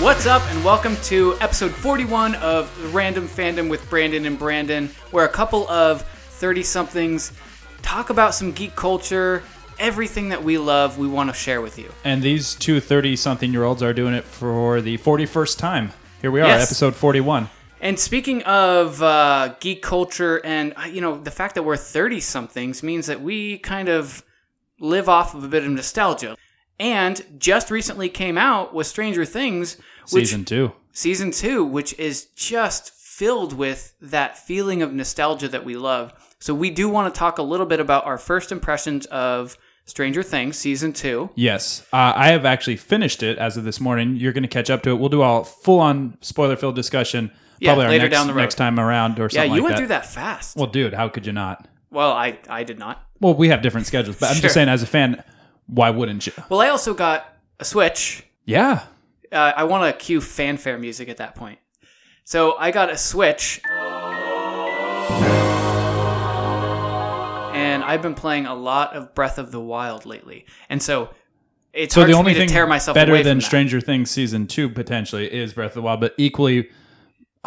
What's up, and welcome to episode 41 of Random Fandom with Brandon and Brandon, where a couple of 30 somethings talk about some geek culture, everything that we love, we want to share with you. And these two 30 something year olds are doing it for the 41st time. Here we are, Yes. episode 41. And speaking of uh, geek culture, and uh, you know, the fact that we're 30 somethings means that we kind of live off of a bit of nostalgia. And just recently came out with Stranger Things, which Season two. season two, which is just filled with that feeling of nostalgia that we love. So we do want to talk a little bit about our first impressions of Stranger Things season two. Yes. Uh, I have actually finished it as of this morning. You're going to catch up to it. We'll do a full on spoiler filled discussion Yeah, probably later next, down the road. next time around or Yeah, something you like went that. through that fast. Well, dude, how could you not? Well, I I did not. Well, we have different schedules, but I'm Sure. just saying, as a fan, why wouldn't you? Well, I also got a Switch. Yeah. Uh, I want to cue fanfare music at that point. So I got a Switch. And I've been playing a lot of Breath of the Wild lately. And so it's So hard the only thing to tear myself better than. Stranger Things season two potentially is Breath of the Wild, but equally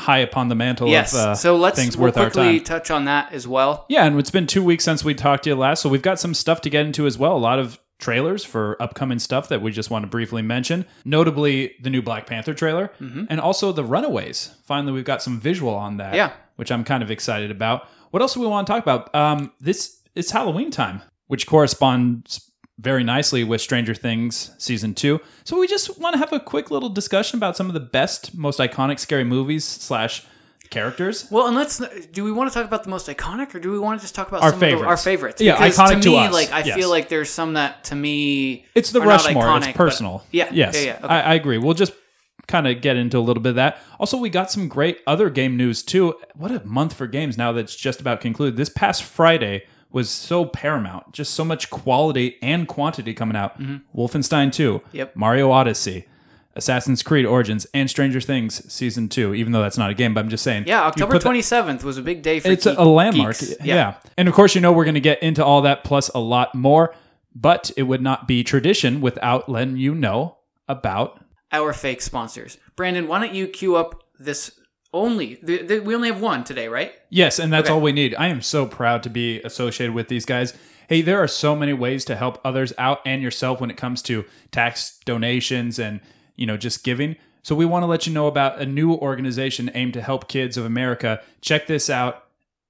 high upon the mantle Yes. of uh, so let's things we'll worth our time. touch on that as well. Yeah, and it's been two weeks since we talked to you last, so we've got some stuff to get into as well. A lot of trailers for upcoming stuff that we just want to briefly mention, notably the new Black Panther trailer, and also the Runaways. Finally, we've got some visual on that, Mm-hmm. Yeah. which I'm kind of excited about. What else do we want to talk about? Um, this it's Halloween time, which corresponds very nicely with Stranger Things season two. So we just want to have a quick little discussion about some of the best, most iconic scary movies slash characters. Well, and let's do we want to talk about the most iconic, or do we want to just talk about Our some Of the, favorites. our favorites? Yeah, Because iconic to to me, us, like I yes. feel like there's some that to me It's the Rushmore. iconic, it's but- personal. yeah, Yes. yeah, yeah. Okay. I, I agree. We'll just kind of get into a little bit of that. Also, we got some great other game news too. What a month for games now that's just about concluded. This past Friday was so paramount. Just so much quality and quantity coming out. Wolfenstein 2, Mm-hmm. Yep. Mario Odyssey, Assassin's Creed Origins, and Stranger Things Season 2, even though that's not a game, but I'm just saying. yeah, October put that- twenty seventh was a big day for it's geek- a landmark. geeks. Yeah. And of course, you know, we're going to get into all that plus a lot more, but it would not be tradition without letting you know about. our fake sponsors. Brandon, why don't you queue up this only? The, the, we only have one today, right? Yes, and that's Okay. all we need. I am so proud to be associated with these guys. Hey, there are so many ways to help others out and yourself when it comes to tax donations and, you know, just giving. So we want to let you know about a new organization aimed to help kids of America. Check this out.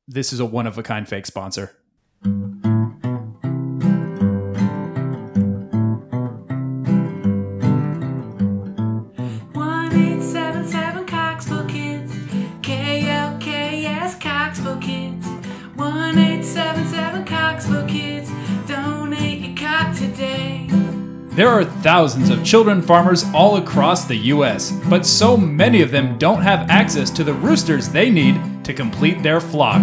This is a one of a kind fake sponsor. Thousands of children farmers all across the US, but so many of them don't have access to the roosters they need to complete their flock.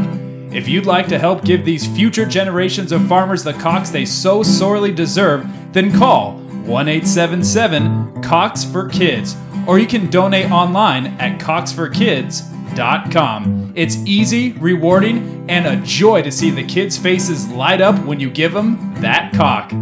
If you'd like to help give these future generations of farmers the cocks they so sorely deserve, then call 1 877 Cox for Kids, or you can donate online at coxforkids.com. It's easy, rewarding, and a joy to see the kids' faces light up when you give them that cock.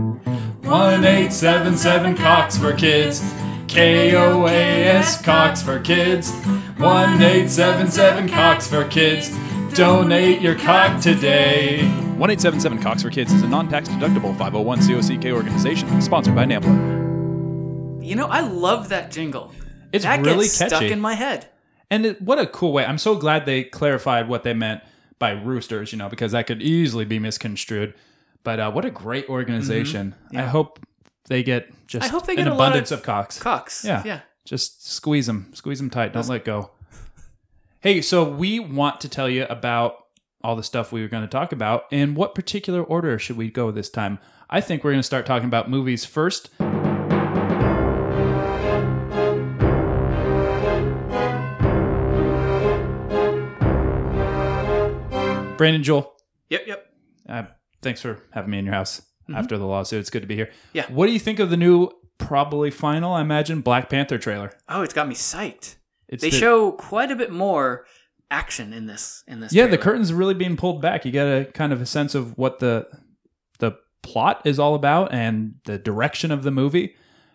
1 877 Cox for Kids. K O A S Cox for Kids. 1 877 Cox for Kids. Donate your cock today. 1 877 Cox for Kids is a non tax deductible 501 COCK organization sponsored by NAMBLA. You know, I love that jingle. It's that really gets stuck in my head. And it, what a cool way. I'm so glad they clarified what they meant by roosters, you know, because that could easily be misconstrued. But uh, what a great organization. I hope they get just I hope they an get a lot abundance of of cocks. Cox. Yeah. Yeah. Just squeeze them, squeeze them tight. Don't let go. Hey, so we want to tell you about all the stuff we were going to talk about. In what particular order should we go this time? I think we're going to start talking about movies first. Brandon Joel, Yep, yep. uh, thanks for having me in your house after the lawsuit. It's good to be here. Mm-hmm. Yeah. What do you think of the new, probably final, I imagine, Black Panther trailer? Oh, it's got me psyched. It's They the- show quite a bit more action in this in this. Yeah, the trailer. curtain's really being pulled back. You get a kind of a sense of what the the plot is all about and the direction of the movie,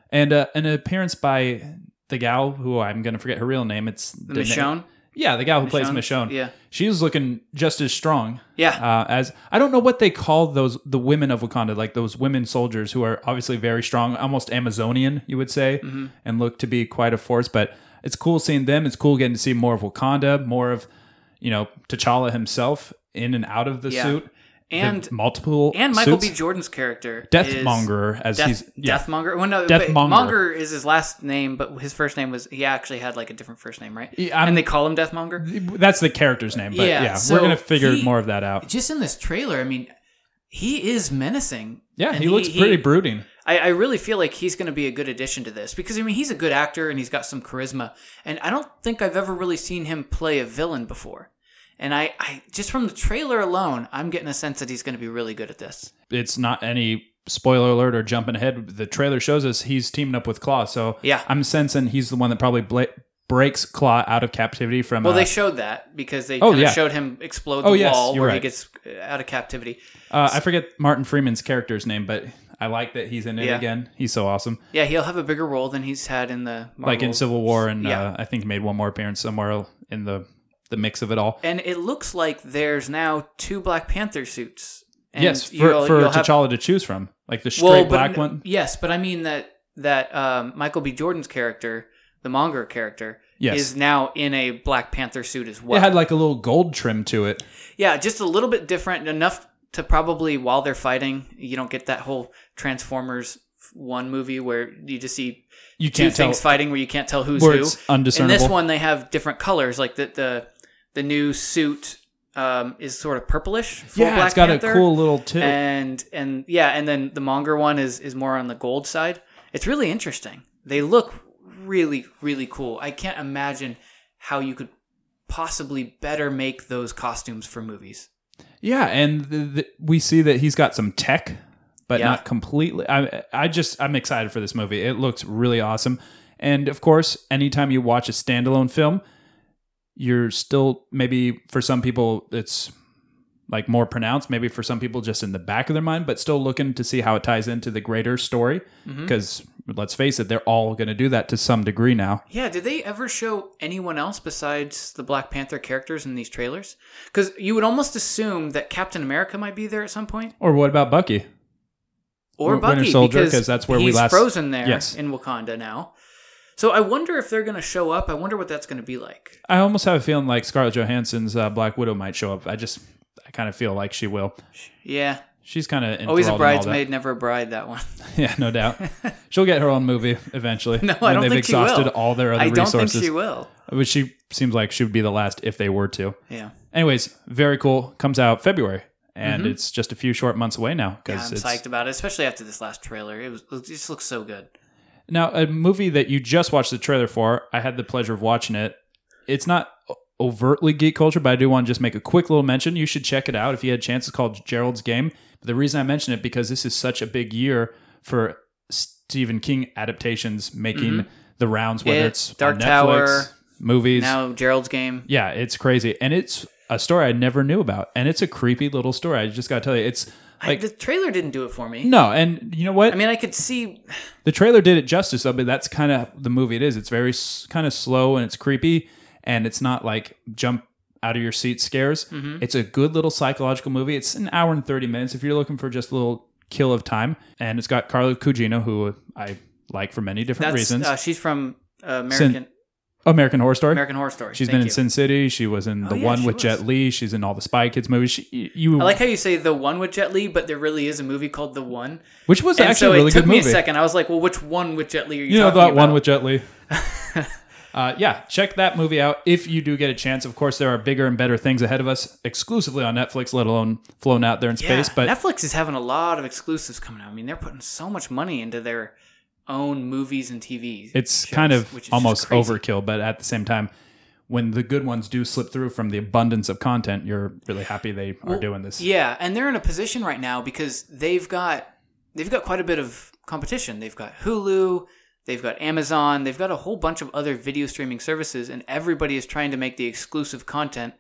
and uh, an appearance by the gal who I'm going to forget her real name. It's The the Michonne. Yeah, the gal who plays Michonne? Yeah. she was looking just as strong. Yeah. Uh, as I don't know what they call those the women of Wakanda, like those women soldiers who are obviously very strong, almost Amazonian, you would say, Mm-hmm. and look to be quite a force. But it's cool seeing them. It's cool getting to see more of Wakanda, more of you know T'Challa himself in and out of the Yeah. suit, The and multiple and Michael suits. B. Jordan's character Deathmonger, as Death, he's yeah, Deathmonger. Well, no, Deathmonger. Monger is his last name, but his first name was he actually had like a different first name, right? Yeah, and they call him Deathmonger. that's the character's name. But Yeah, yeah, so we're gonna figure he- more of that out. Just in this trailer, I mean, he is menacing. Yeah, And he looks pretty brooding. I, I really feel like he's going to be a good addition to this because I mean he's a good actor and he's got some charisma, and I don't think I've ever really seen him play a villain before. And I, I just from the trailer alone, I'm getting a sense that he's going to be really good at this. it's not any spoiler alert or jumping ahead. The trailer shows us he's teaming up with Klaue, so Yeah. I'm sensing he's the one that probably bla- breaks Klaue out of captivity from. Well, uh, they showed that because they Oh, yeah. showed him explode the Oh, yes, wall where he gets uh, out of captivity. uh, I forget Martin Freeman's character's name, but I like that he's in it Yeah. again. He's so awesome. Yeah, he'll have a bigger role than he's had in the Marvel. Like in Civil War, and Yeah. uh, I think he made one more appearance somewhere in the the mix of it all. And it looks like there's now two Black Panther suits. And yes, for, you'll- for you'll have- T'Challa to choose from, like the straight well, black n- one. Yes, but I mean that that um, Michael B. Jordan's character, the Monger character, Yes. is now in a Black Panther suit as well. It had like a little gold trim to it. yeah, just a little bit different enough to probably while they're fighting, you don't get that whole Transformers one movie where you just see You two can't tell things fighting where you can't tell who's who. it's In this one, they have different colors. Like the the the new suit um, is sort of purplish. Yeah, Black it's got Panther, a cool little tip. and and yeah, and then the Monger one is is more on the gold side. It's really interesting. They look really really cool. I can't imagine how you could possibly better make those costumes for movies. Yeah, and the, the, we see that he's got some tech, but Yeah. not completely. I I just I'm excited for this movie. It looks really awesome, and of course, anytime you watch a standalone film, you're still maybe for some people it's like more pronounced. Maybe for some people just in the back of their mind, but still looking to see how it ties into the greater story. Mm-hmm. Because let's face it, they're all going to do that to some degree now. Yeah, did they ever show anyone else besides the Black Panther characters in these trailers? Because you would almost assume that Captain America might be there at some point, Or what about Bucky? or Winter Bucky, Soldier, because 'cause that's where we he's last- frozen there Yes. in Wakanda now. So I wonder if they're going to show up. I wonder what that's going to be like. I almost have a feeling like Scarlett Johansson's uh, Black Widow might show up. I just I kind of feel like she will. Yeah, She's kind of always a bridesmaid. never a bride. That one. Yeah, no doubt. She'll get her own movie eventually. No, I don't they've think she exhausted will. all their other I don't resources. think she will. But she seems like she would be the last if they were to. Yeah, Anyways, very cool. Comes out February, and it's just a few short months away now. Mm-hmm. yeah, I'm psyched about it, especially after this last trailer. It was it just looks so good. Now a movie that you just watched the trailer for. I had the pleasure of watching it. It's not overtly geek culture, but I do want to just make a quick little mention. You should check it out if you had a chance. It's called Gerald's Game. But the reason I mention it because this is such a big year for Stephen King adaptations making the rounds, whether It, it's Mm-hmm. Dark Netflix, Tower, movies. Now Gerald's game. yeah, it's crazy, and it's a story I never knew about, and it's a creepy little story. I just gotta tell you, it's I, like the trailer didn't do it for me. no, and you know what? I mean, I could see. the trailer did it justice though but that's kind of the movie it is it's very kind of slow and it's creepy and it's not like jump out of your seat scares Mm-hmm. it's a good little psychological movie it's an hour and 30 minutes if you're looking for just a little kill of time and it's got carla gugino who i like for many different That's reasons uh, she's from uh, American american horror story American Horror Story. She's Thank been in you. Sin City. She was in the yeah, one she with was. Jet Li. She's in all the Spy Kids movies. She, you, I like how you say the one with Jet Li, but there really is a movie called The One. which was And actually so a really it took good me movie. a second. I was like, well, which one with Jet Li are you, You know that about? one with Jet Li. uh, yeah, check that movie out if you do get a chance. Of course, there are bigger and better things ahead of us, exclusively on Netflix, let alone flown out there in yeah, space. But Netflix is having a lot of exclusives coming out. I mean, they're putting so much money into their own movies and TV. it's shows, kind of almost overkill. But at the same time, when the good ones do slip through from the abundance of content, you're really happy they are doing this. Yeah, and they're in a position right now because they've got they've got quite a bit of competition. They've got Hulu, they've got Amazon, they've got a whole bunch of other video streaming services, and everybody is trying to make the exclusive content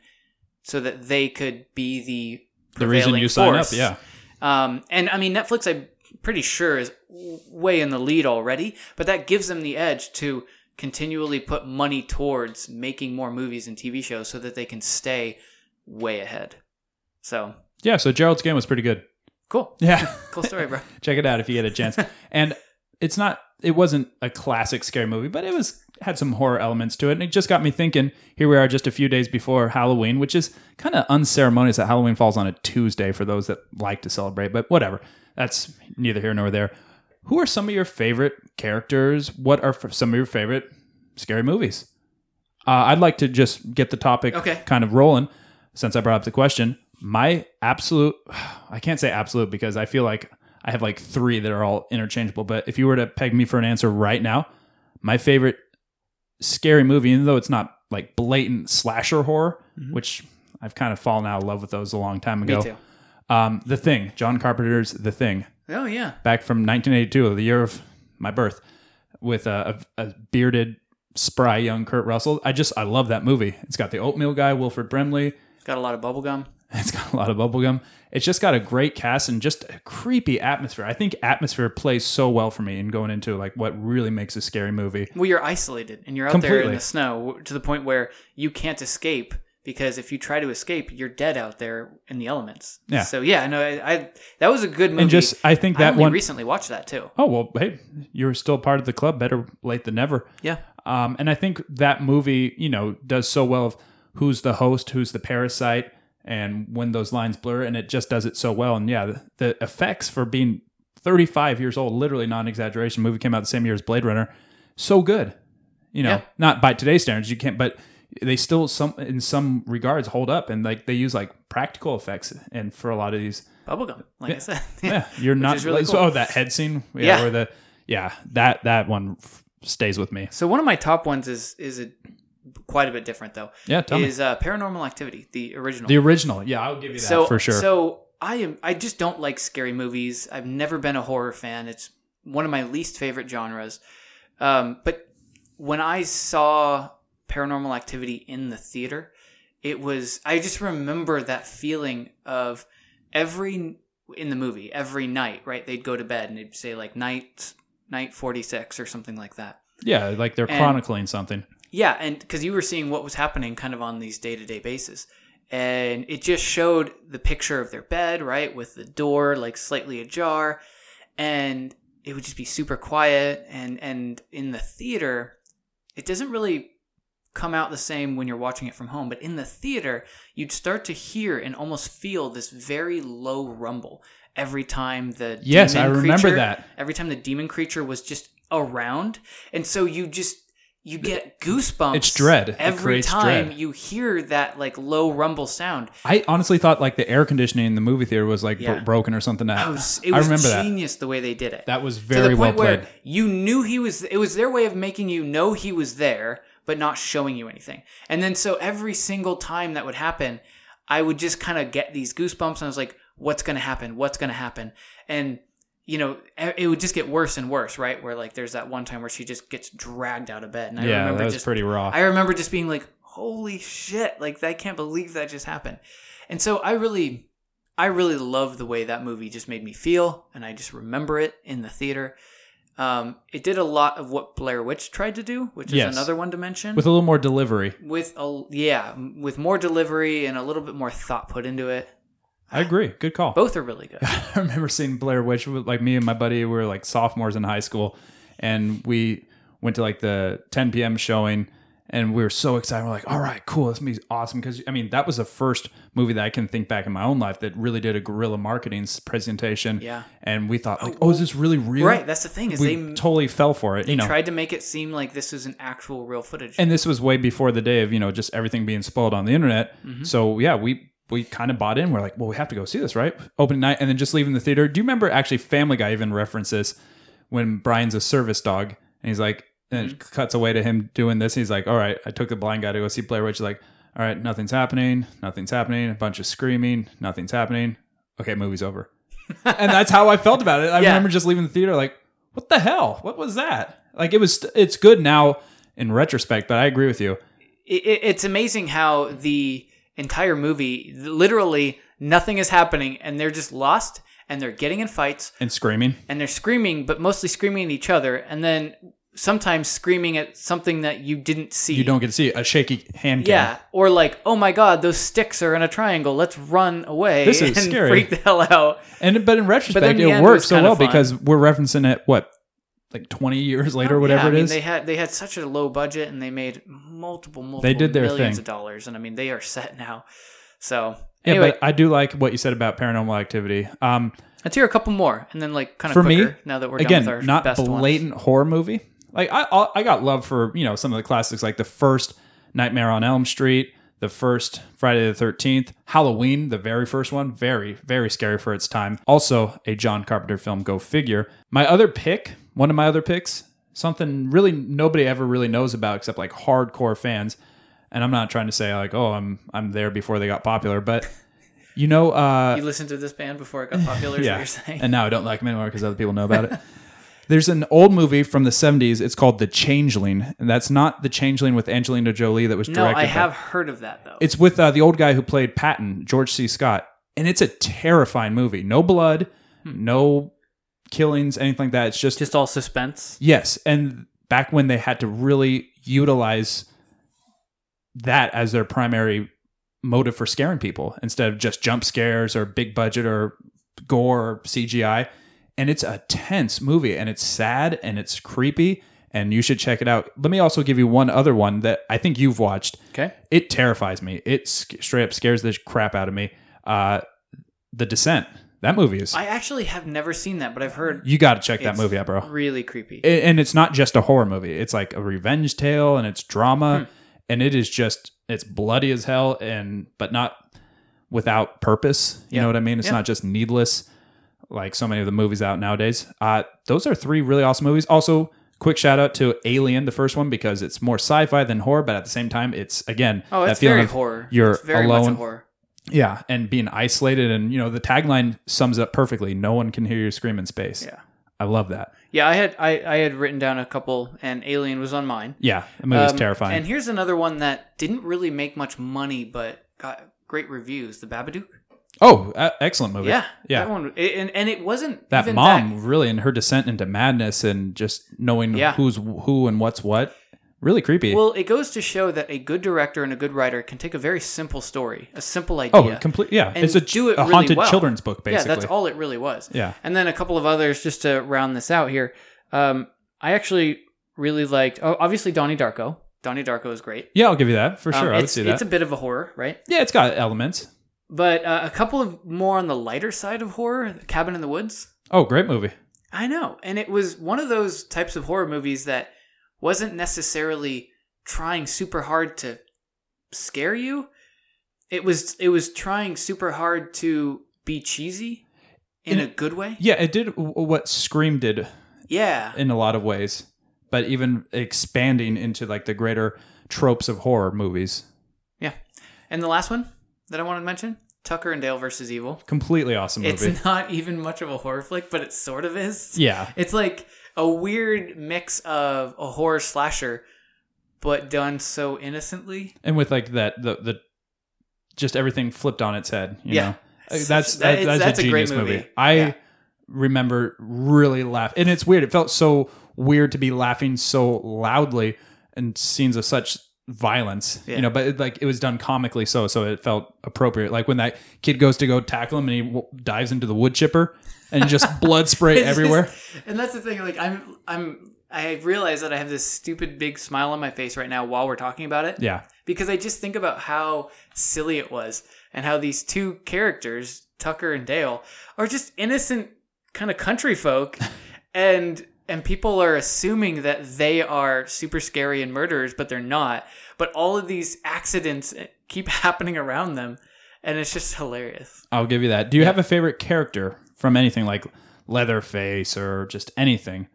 so that they could be the The reason you sign force. up, yeah. Um, and I mean, Netflix, I'm pretty sure, is way in the lead already, but that gives them the edge to continually put money towards making more movies and TV shows so that they can stay way ahead. So, Yeah, so Gerald's game was pretty good. cool. Yeah. Cool story, bro. Check it out if you get a chance. and it's not it wasn't a classic scary movie, but it was had some horror elements to it. And it just got me thinking, here we are just a few days before Halloween, which is kind of unceremonious that Halloween falls on a Tuesday for those that like to celebrate, but whatever. That's neither here nor there. Who are some of your favorite characters? What are f- some of your favorite scary movies? Uh, I'd like to just get the topic Okay. kind of rolling since I brought up the question. My absolute, I can't say absolute because I feel like I have like three that are all interchangeable. But if you were to peg me for an answer right now, my favorite scary movie, even though it's not like blatant slasher horror, which I've kind of fallen out of love with those a long time Me ago. Um, the Thing, John Carpenter's The Thing Oh, yeah. back from 1982, the year of my birth, with a, a, a bearded, spry young Kurt Russell. I just I love that movie. It's got the oatmeal guy, Wilford Brimley. Got a lot of bubblegum. It's got a lot of bubblegum. It's just got a great cast and just a creepy atmosphere. I think atmosphere plays so well for me in going into like what really makes a scary movie. Well, you're isolated and you're out there in Completely. the snow to the point where you can't escape because if you try to escape, you're dead out there in the elements. Yeah. So yeah, no, I, I that was a good movie. And just I think I that only one recently watched that too. Oh well, hey, you're still part of the club. Better late than never. Yeah. Um, and I think that movie, you know, does so well of who's the host, who's the parasite, and when those lines blur, and it just does it so well. And yeah, the, the effects for being 35 years old, literally non exaggeration, movie came out the same year as Blade Runner, so good. You know, Yeah. not by today's standards, you can't, but they still some in some regards hold up, and like they use like practical effects, and for a lot of these, Bubblegum, like I said. yeah, you're not. really so- cool. Oh, that head scene, yeah, Yeah. where the yeah that that one f- stays with me. So one of my top ones is is a, quite a bit different though. Yeah, tell me. is uh, Paranormal Activity, the original. The original, yeah, I'll give you that so for sure. So I am I just don't like scary movies. I've never been a horror fan. It's one of my least favorite genres. Um, but when I saw Paranormal Activity in the theater, it was I just remember that feeling of every in the movie every night. Right, they'd go to bed and they'd say like night night forty six or something like that. yeah, like they're and- chronicling something. Yeah, and because you were seeing what was happening kind of on these day to day basis. And it just showed the picture of their bed, right, with the door like slightly ajar. And it would just be super quiet. And, and in the theater, it doesn't really come out the same when you're watching it from home. But in the theater, you'd start to hear and almost feel this very low rumble every time the Yes, demon I remember creature- that. every time the demon creature was just around and so you just you get goosebumps It's dread. Every creates time dread. you hear that like low rumble sound I honestly thought like the air conditioning in the movie theater was like Yeah. broken or something. Oh, that it was, it I was remember that. genius the way they did it That was to very the well point where played. you knew he was it was their way of making you know he was there but not showing you anything and then so every single time that would happen i would just kind of get these goosebumps and i was like what's going to happen what's going to happen and you know it would just get worse and worse right where like there's that one time where she just gets dragged out of bed and i Yeah, remember that was just pretty raw. I remember just being like, "Holy shit!" Like I can't believe that just happened. And so I really, I really love the way that movie just made me feel, and I just remember it in the theater. Um, it did a lot of what Blair Witch tried to do, which is Yes. another one dimension With a little more delivery. with a yeah, with more delivery and a little bit more thought put into it. I agree. Good call. Both are really good. I remember seeing Blair Witch with like me and my buddy. We were like sophomores in high school, and we went to like the 10 p.m. showing, and we were so excited. We're like, "All right, cool, this movie's awesome!" Because I mean, that was the first movie that I can think back in my own life that really did a guerrilla marketing s- presentation. Yeah. and we thought like, "Oh, oh is this really real?" right. That's the thing is we they totally fell for it. You know, tried to make it seem like this was an actual real footage. and this was way before the day of you know just everything being spoiled on the internet. Mm-hmm. So yeah, we we kind of bought in. We're like, well, we have to go see this, right? Opening night, and then just leaving the theater. Do you remember actually Family Guy even references when Brian's a service dog, and he's like, and it cuts away to him doing this. He's like, all right, I took the blind guy to go see Blair Witch. He's like, all right, nothing's happening, nothing's happening. A bunch of screaming, nothing's happening. Okay, movie's over. and that's how I felt about it. I Yeah. remember just leaving the theater like, what the hell? What was that? Like it was. It's good now in retrospect, but I agree with you. it- it's amazing how the entire movie literally nothing is happening and they're just lost and they're getting in fights And screaming. and they're screaming but mostly screaming at each other and then sometimes screaming at something that you didn't see You don't get to see a shaky hand. cam. yeah or like oh my god those sticks are in a triangle let's run away This is and scary. freak the hell out And but in retrospect, the it it works so well fun. because we're referencing it. What, like twenty years later, whatever yeah, I mean, is. they had they had such a low budget and they made multiple multiple They did their millions thing. of dollars and I mean they are set now so yeah, anyway but I do like what you said about Paranormal Activity. Um, Let's hear a couple more, and then like kind of for me, now that we're again, done with our not best ones. blatant horror movie. Like I, I, I got love for you know some of the classics, like the first Nightmare on Elm Street, the first Friday the Thirteenth, Halloween, the very first one, very very scary for its time. Also a John Carpenter film. Go figure. My other pick, one of my other picks, something really nobody ever really knows about except like hardcore fans. And I'm not trying to say like, oh, I'm I'm there before they got popular, but you know, uh, You listened to this band before it got popular. Is what you're saying? and now I don't like them anymore because other people know about it. There's an old movie from the 70s. It's called The Changeling, and that's not The Changeling with Angelina Jolie that was no, directed. I by- have heard of that though. It's with uh, the old guy who played Patton, George C. Scott, and it's a terrifying movie. No blood, no killings, anything like that. It's just, just all suspense. yes. And back when they had to really utilize that as their primary motive for scaring people instead of just jump scares or big budget or gore or CGI. And it's a tense movie and it's sad and it's creepy and you should check it out. Let me also give you one other one that I think you've watched. Okay. It terrifies me. It sc- straight up scares the crap out of me. Uh, the Descent. That movie is. I actually have never seen that, but I've heard you got to check that movie out, bro. Really creepy. A- and it's not just a horror movie. It's like a revenge tale and it's drama Hmm. and it is just it's bloody as hell and but not without purpose. You Yeah. know what I mean? It's Yeah. not just needless like so many of the movies out nowadays. Uh those are three really awesome movies. Also, quick shout out to Alien the first one because it's more sci-fi than horror, but at the same time it's again oh, that feeling very of horror. you're it's very much a alone. horror. Yeah, and being isolated and you know the tagline sums it up perfectly. No one can hear you scream in space. Yeah. I love that. Yeah, I had I, I had written down a couple, and Alien was on mine. Yeah, the movie's Um, terrifying. And here's another one that didn't really make much money, but got great reviews. The Babadook. Oh, uh, excellent movie. Yeah, yeah. That one, it- and and it wasn't That even mom really in her descent into madness and just knowing Yeah. who's who and what's what. Really creepy. Well, it goes to show that a good director and a good writer can take a very simple story, a simple idea. oh, complete. Yeah, and it's a, do it a really haunted well. children's book, basically. Yeah, that's all it really was. Yeah. And then a couple of others just to round this out here. Um, I actually really liked. Oh, obviously Donnie Darko. Donnie Darko is great. Yeah, I'll give you that for Um, sure. I would it's, see that. It's a bit of a horror, right? yeah, it's got elements. But uh, a couple of more on the lighter side of horror. Cabin in the Woods. Oh, great movie. I know. And it was one of those types of horror movies that wasn't necessarily trying super hard to scare you. It was it was trying super hard to be cheesy in And a good way. Yeah, it did what Scream did Yeah. in a lot of ways, but even expanding into like the greater tropes of horror movies. Yeah. And the last one that I wanted to mention, Tucker and Dale versus Evil. Completely awesome movie. It's not even much of a horror flick, but it sort of is. yeah, It's like a weird mix of a horror slasher, but done so innocently. and with like that the the just everything flipped on its head. You Yeah. know? Uh, that's that- that, that's, that's a a genius movie. movie. I Yeah. remember really laugh, and it's weird. It felt so weird to be laughing so loudly in scenes of such violence. Yeah. You know, but it, like it was done comically so, so it felt appropriate. Like when that kid goes to go tackle him and he w- dives into the wood chipper and just blood spray everywhere. just- and that's the thing. Like I'm, I'm, I realize that I have this stupid big smile on my face right now while we're talking about it. yeah, Because I just think about how silly it was and how these two characters, Tucker and Dale, are just innocent kind of country folk, and and people are assuming that they are super scary and murderers, but they're not. But all of these accidents keep happening around them, and it's just hilarious. I'll give you that. Do you have a favorite character from anything like Leatherface or just anything?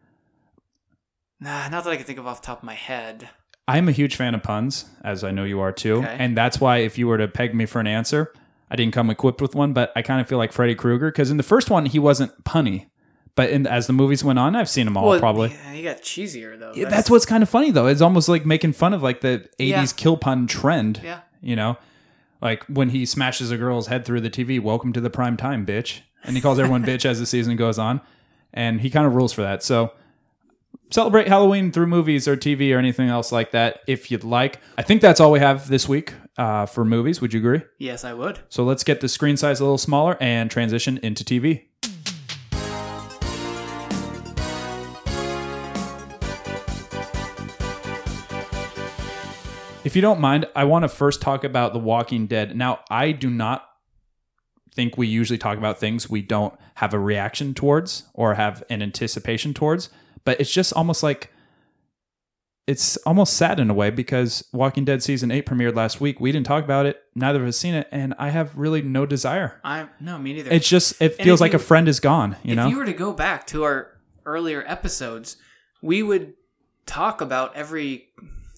Nah, not that I can think of off the top of my head. I'm a huge fan of puns, as I know you are too. Okay. And that's why if you were to peg me for an answer, I didn't come equipped with one, but I kind of feel like Freddy Krueger because in the first one, he wasn't punny. But in, as the movies went on, I've seen them all Well, probably. yeah, he got cheesier though. Yeah, that's what's kind of funny though. It's almost like making fun of like the '80s Yeah. kill pun trend. Yeah. you know, like when he smashes a girl's head through the TV. Welcome to the prime time, bitch. And he calls everyone bitch as the season goes on, and he kind of rules for that. So celebrate Halloween through movies or TV or anything else like that if you'd like. I think that's all we have this week uh, for movies. Would you agree? Yes, I would. So let's get the screen size a little smaller and transition into TV. If you don't mind, I want to first talk about The Walking Dead. Now, I do not think we usually talk about things we don't have a reaction towards or have an anticipation towards, but it's just almost like it's almost sad in a way because Walking Dead season 8 premiered last week. We didn't talk about it, neither of us seen it, and I have really no desire. I no, me neither. It's just it And feels like you- a friend is gone, you if know? If you were to go back to our earlier episodes, we would talk about every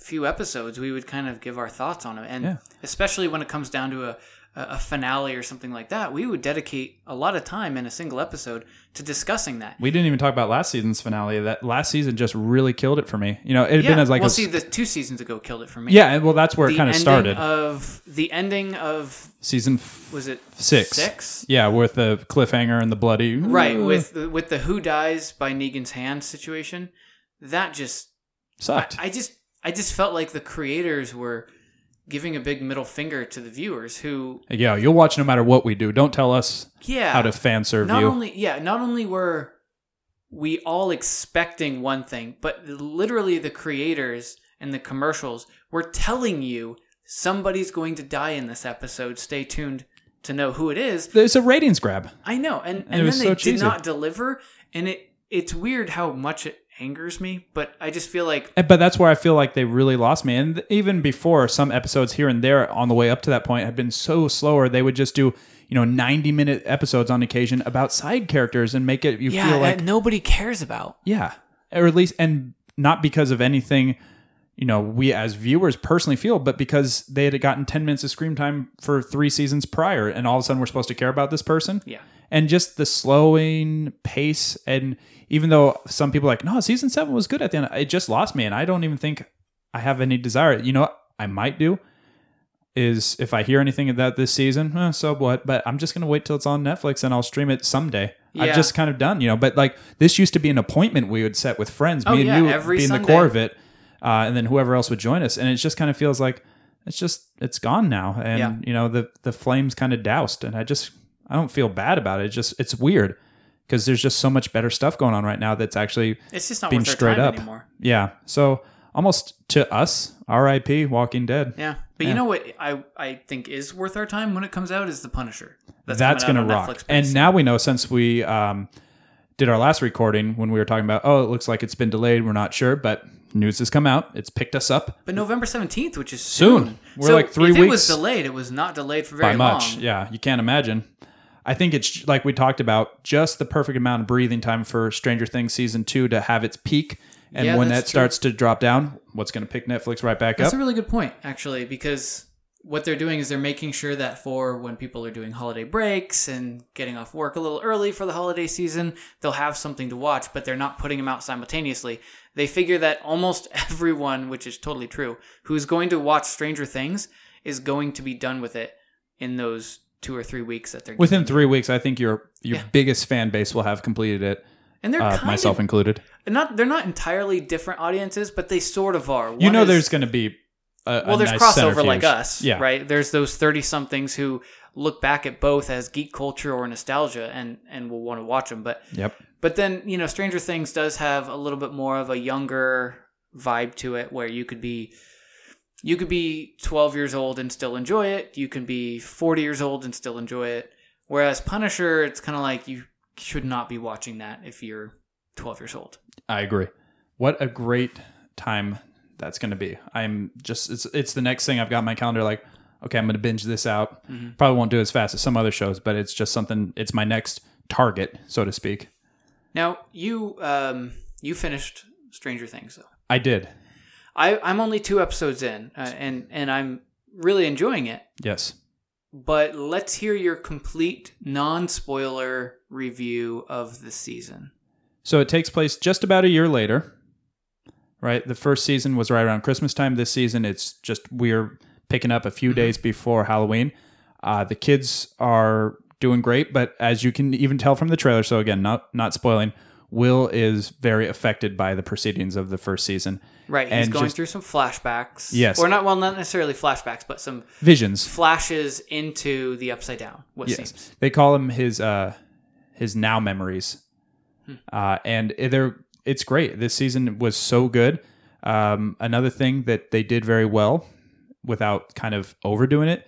few episodes. We would kind of give our thoughts on them, and Yeah. especially when it comes down to a a finale or something like that, we would dedicate a lot of time in a single episode to discussing that. we didn't even talk about last season's finale. That last season just really killed it for me. You know, it had Yeah, been as like well, a, see, the two seasons ago killed it for me. yeah, well, that's where it kind of started. Of the ending of season f- was it six, Six, yeah, with the cliffhanger and the bloody right? With the, with the who dies by Negan's hand situation, that just sucked. I just I just felt like the creators were giving a big middle finger to the viewers who yeah, you'll watch no matter what we do. Don't tell us yeah how to fan serve not you. only yeah not only were we all expecting one thing but literally the creators and the commercials were telling you somebody's going to die in this episode stay tuned to know who it is It's a ratings grab. I know and it and then they so did not deliver and it it's weird how much it angers me but I just feel like But that's where I feel like they really lost me. And even before, some episodes here and there on the way up to that point had been so slower. They would just do, you know, 90 minute episodes on occasion about side characters and make it you yeah feel like that nobody cares about Yeah. Or at least, and not because of anything, you know, we as viewers personally feel, but because they had gotten 10 minutes of screen time for three seasons prior. And all of a sudden we're supposed to care about this person. yeah And just the slowing pace. And even though some people are like, no, season seven was good at the end, it just lost me. And I don't even think I have any desire. You know what I might do? Is if I hear anything of that this season, eh, so what? But I'm just gonna wait till it's on Netflix and I'll stream it someday. Yeah. I've just kind of done, you know. But like this used to be an appointment we would set with friends, Oh, me and yeah, you every being the core of it, uh, and then whoever else would join us. And it just kind of feels like it's just it's gone now, and Yeah. you know the the flames kind of doused, and I just I don't feel bad about it. It's just it's weird because there's just so much better stuff going on right now that's actually it's just not being worth straight time up. anymore Yeah, so almost to us, R.I.P. Walking Dead. Yeah, but you know what I I think is worth our time when it comes out is the Punisher. That's, coming gonna rock. And now we know since we um, did our last recording when we were talking about, oh, it looks like it's been delayed. We're not sure, but news has come out. It's picked us up but November seventeenth, which is Soon. soon. We're so like three if It was delayed. It was not delayed for by very much. long. Yeah, you can't imagine. I think it's like we talked about, just the perfect amount of breathing time for Stranger Things season two to have its peak. And Yeah, when that true. starts to drop down, what's going to pick Netflix right back That's up? That's a really good point, actually, because what they're doing is they're making sure that for when people are doing holiday breaks and getting off work a little early for the holiday season, they'll have something to watch, but they're not putting them out simultaneously. They figure that almost everyone, which is totally true, who's going to watch Stranger Things is going to be done with it in those two or three weeks that they're Within three weeks, I think your your Yeah. biggest fan base will have completed it, and they're uh, myself of included. not they're not entirely different audiences, but they sort of are. You know, is- there's going to be a, well, a there's nice crossover like us, Yeah, right? There's those thirty somethings who look back at both as geek culture or nostalgia, and and will want to watch them. But Yep. but then you know, Stranger Things does have a little bit more of a younger vibe to it, where you could be you could be 12 years old and still enjoy it. You can be 40 years old and still enjoy it. Whereas Punisher, it's kind of like you should not be watching that if you're 12 years old. I agree. What a great time that's going to be. I'm just it's it's the next thing I've got my calendar. Like, okay, I'm going to binge this out. Mm-hmm. Probably won't do as fast as some other shows, but it's just something. It's my next target, so to speak. Now you um you finished Stranger Things though. I did. I I'm only two episodes in, uh, and and I'm really enjoying it. Yes. But let's hear your complete non-spoiler review of the season. So it takes place just about a year later, right? The first season was right around Christmas time. This season, it's just we're picking up a few days before Halloween. Uh, the kids are doing great, but as you can even tell from the trailer, so again, not not spoiling, Will is very affected by the proceedings of the first season. Right, he's going just- through some flashbacks. Yes. or not. Well, not necessarily flashbacks, but some Visions. flashes into the upside down. What Yes, seems. they call him his uh his now memories, uh, and they're it's great. This season was so good. Um, another thing that they did very well, without kind of overdoing it,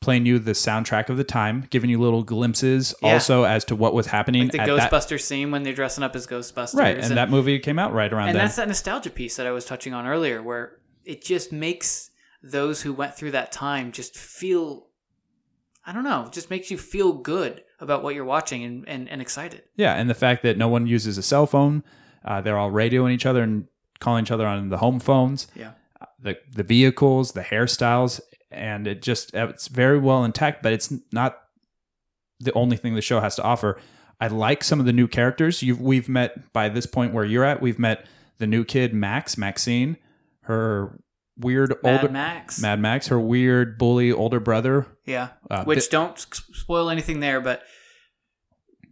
playing you the soundtrack of the time, giving you little glimpses Yeah. also as to what was happening The at that Ghostbuster scene when they're dressing up as Ghostbusters. right. And, that movie came out right around and then. that's that nostalgia piece that I was touching on earlier, where it just makes those who went through that time just feel. I don't know, just makes you feel good about what you're watching and, and, and excited. Yeah, and the fact that no one uses a cell phone, uh, they're all radioing each other and calling each other on the home phones. Yeah. the the vehicles, the hairstyles, and it just it's very well intact. But it's not the only thing the show has to offer. I like some of the new characters. You've, we've met by this point where you're at. We've met the new kid Max, Maxine, her weird Mad older Max. Mad Max, her weird bully older brother. Yeah. Uh, Which don't spoil anything there, but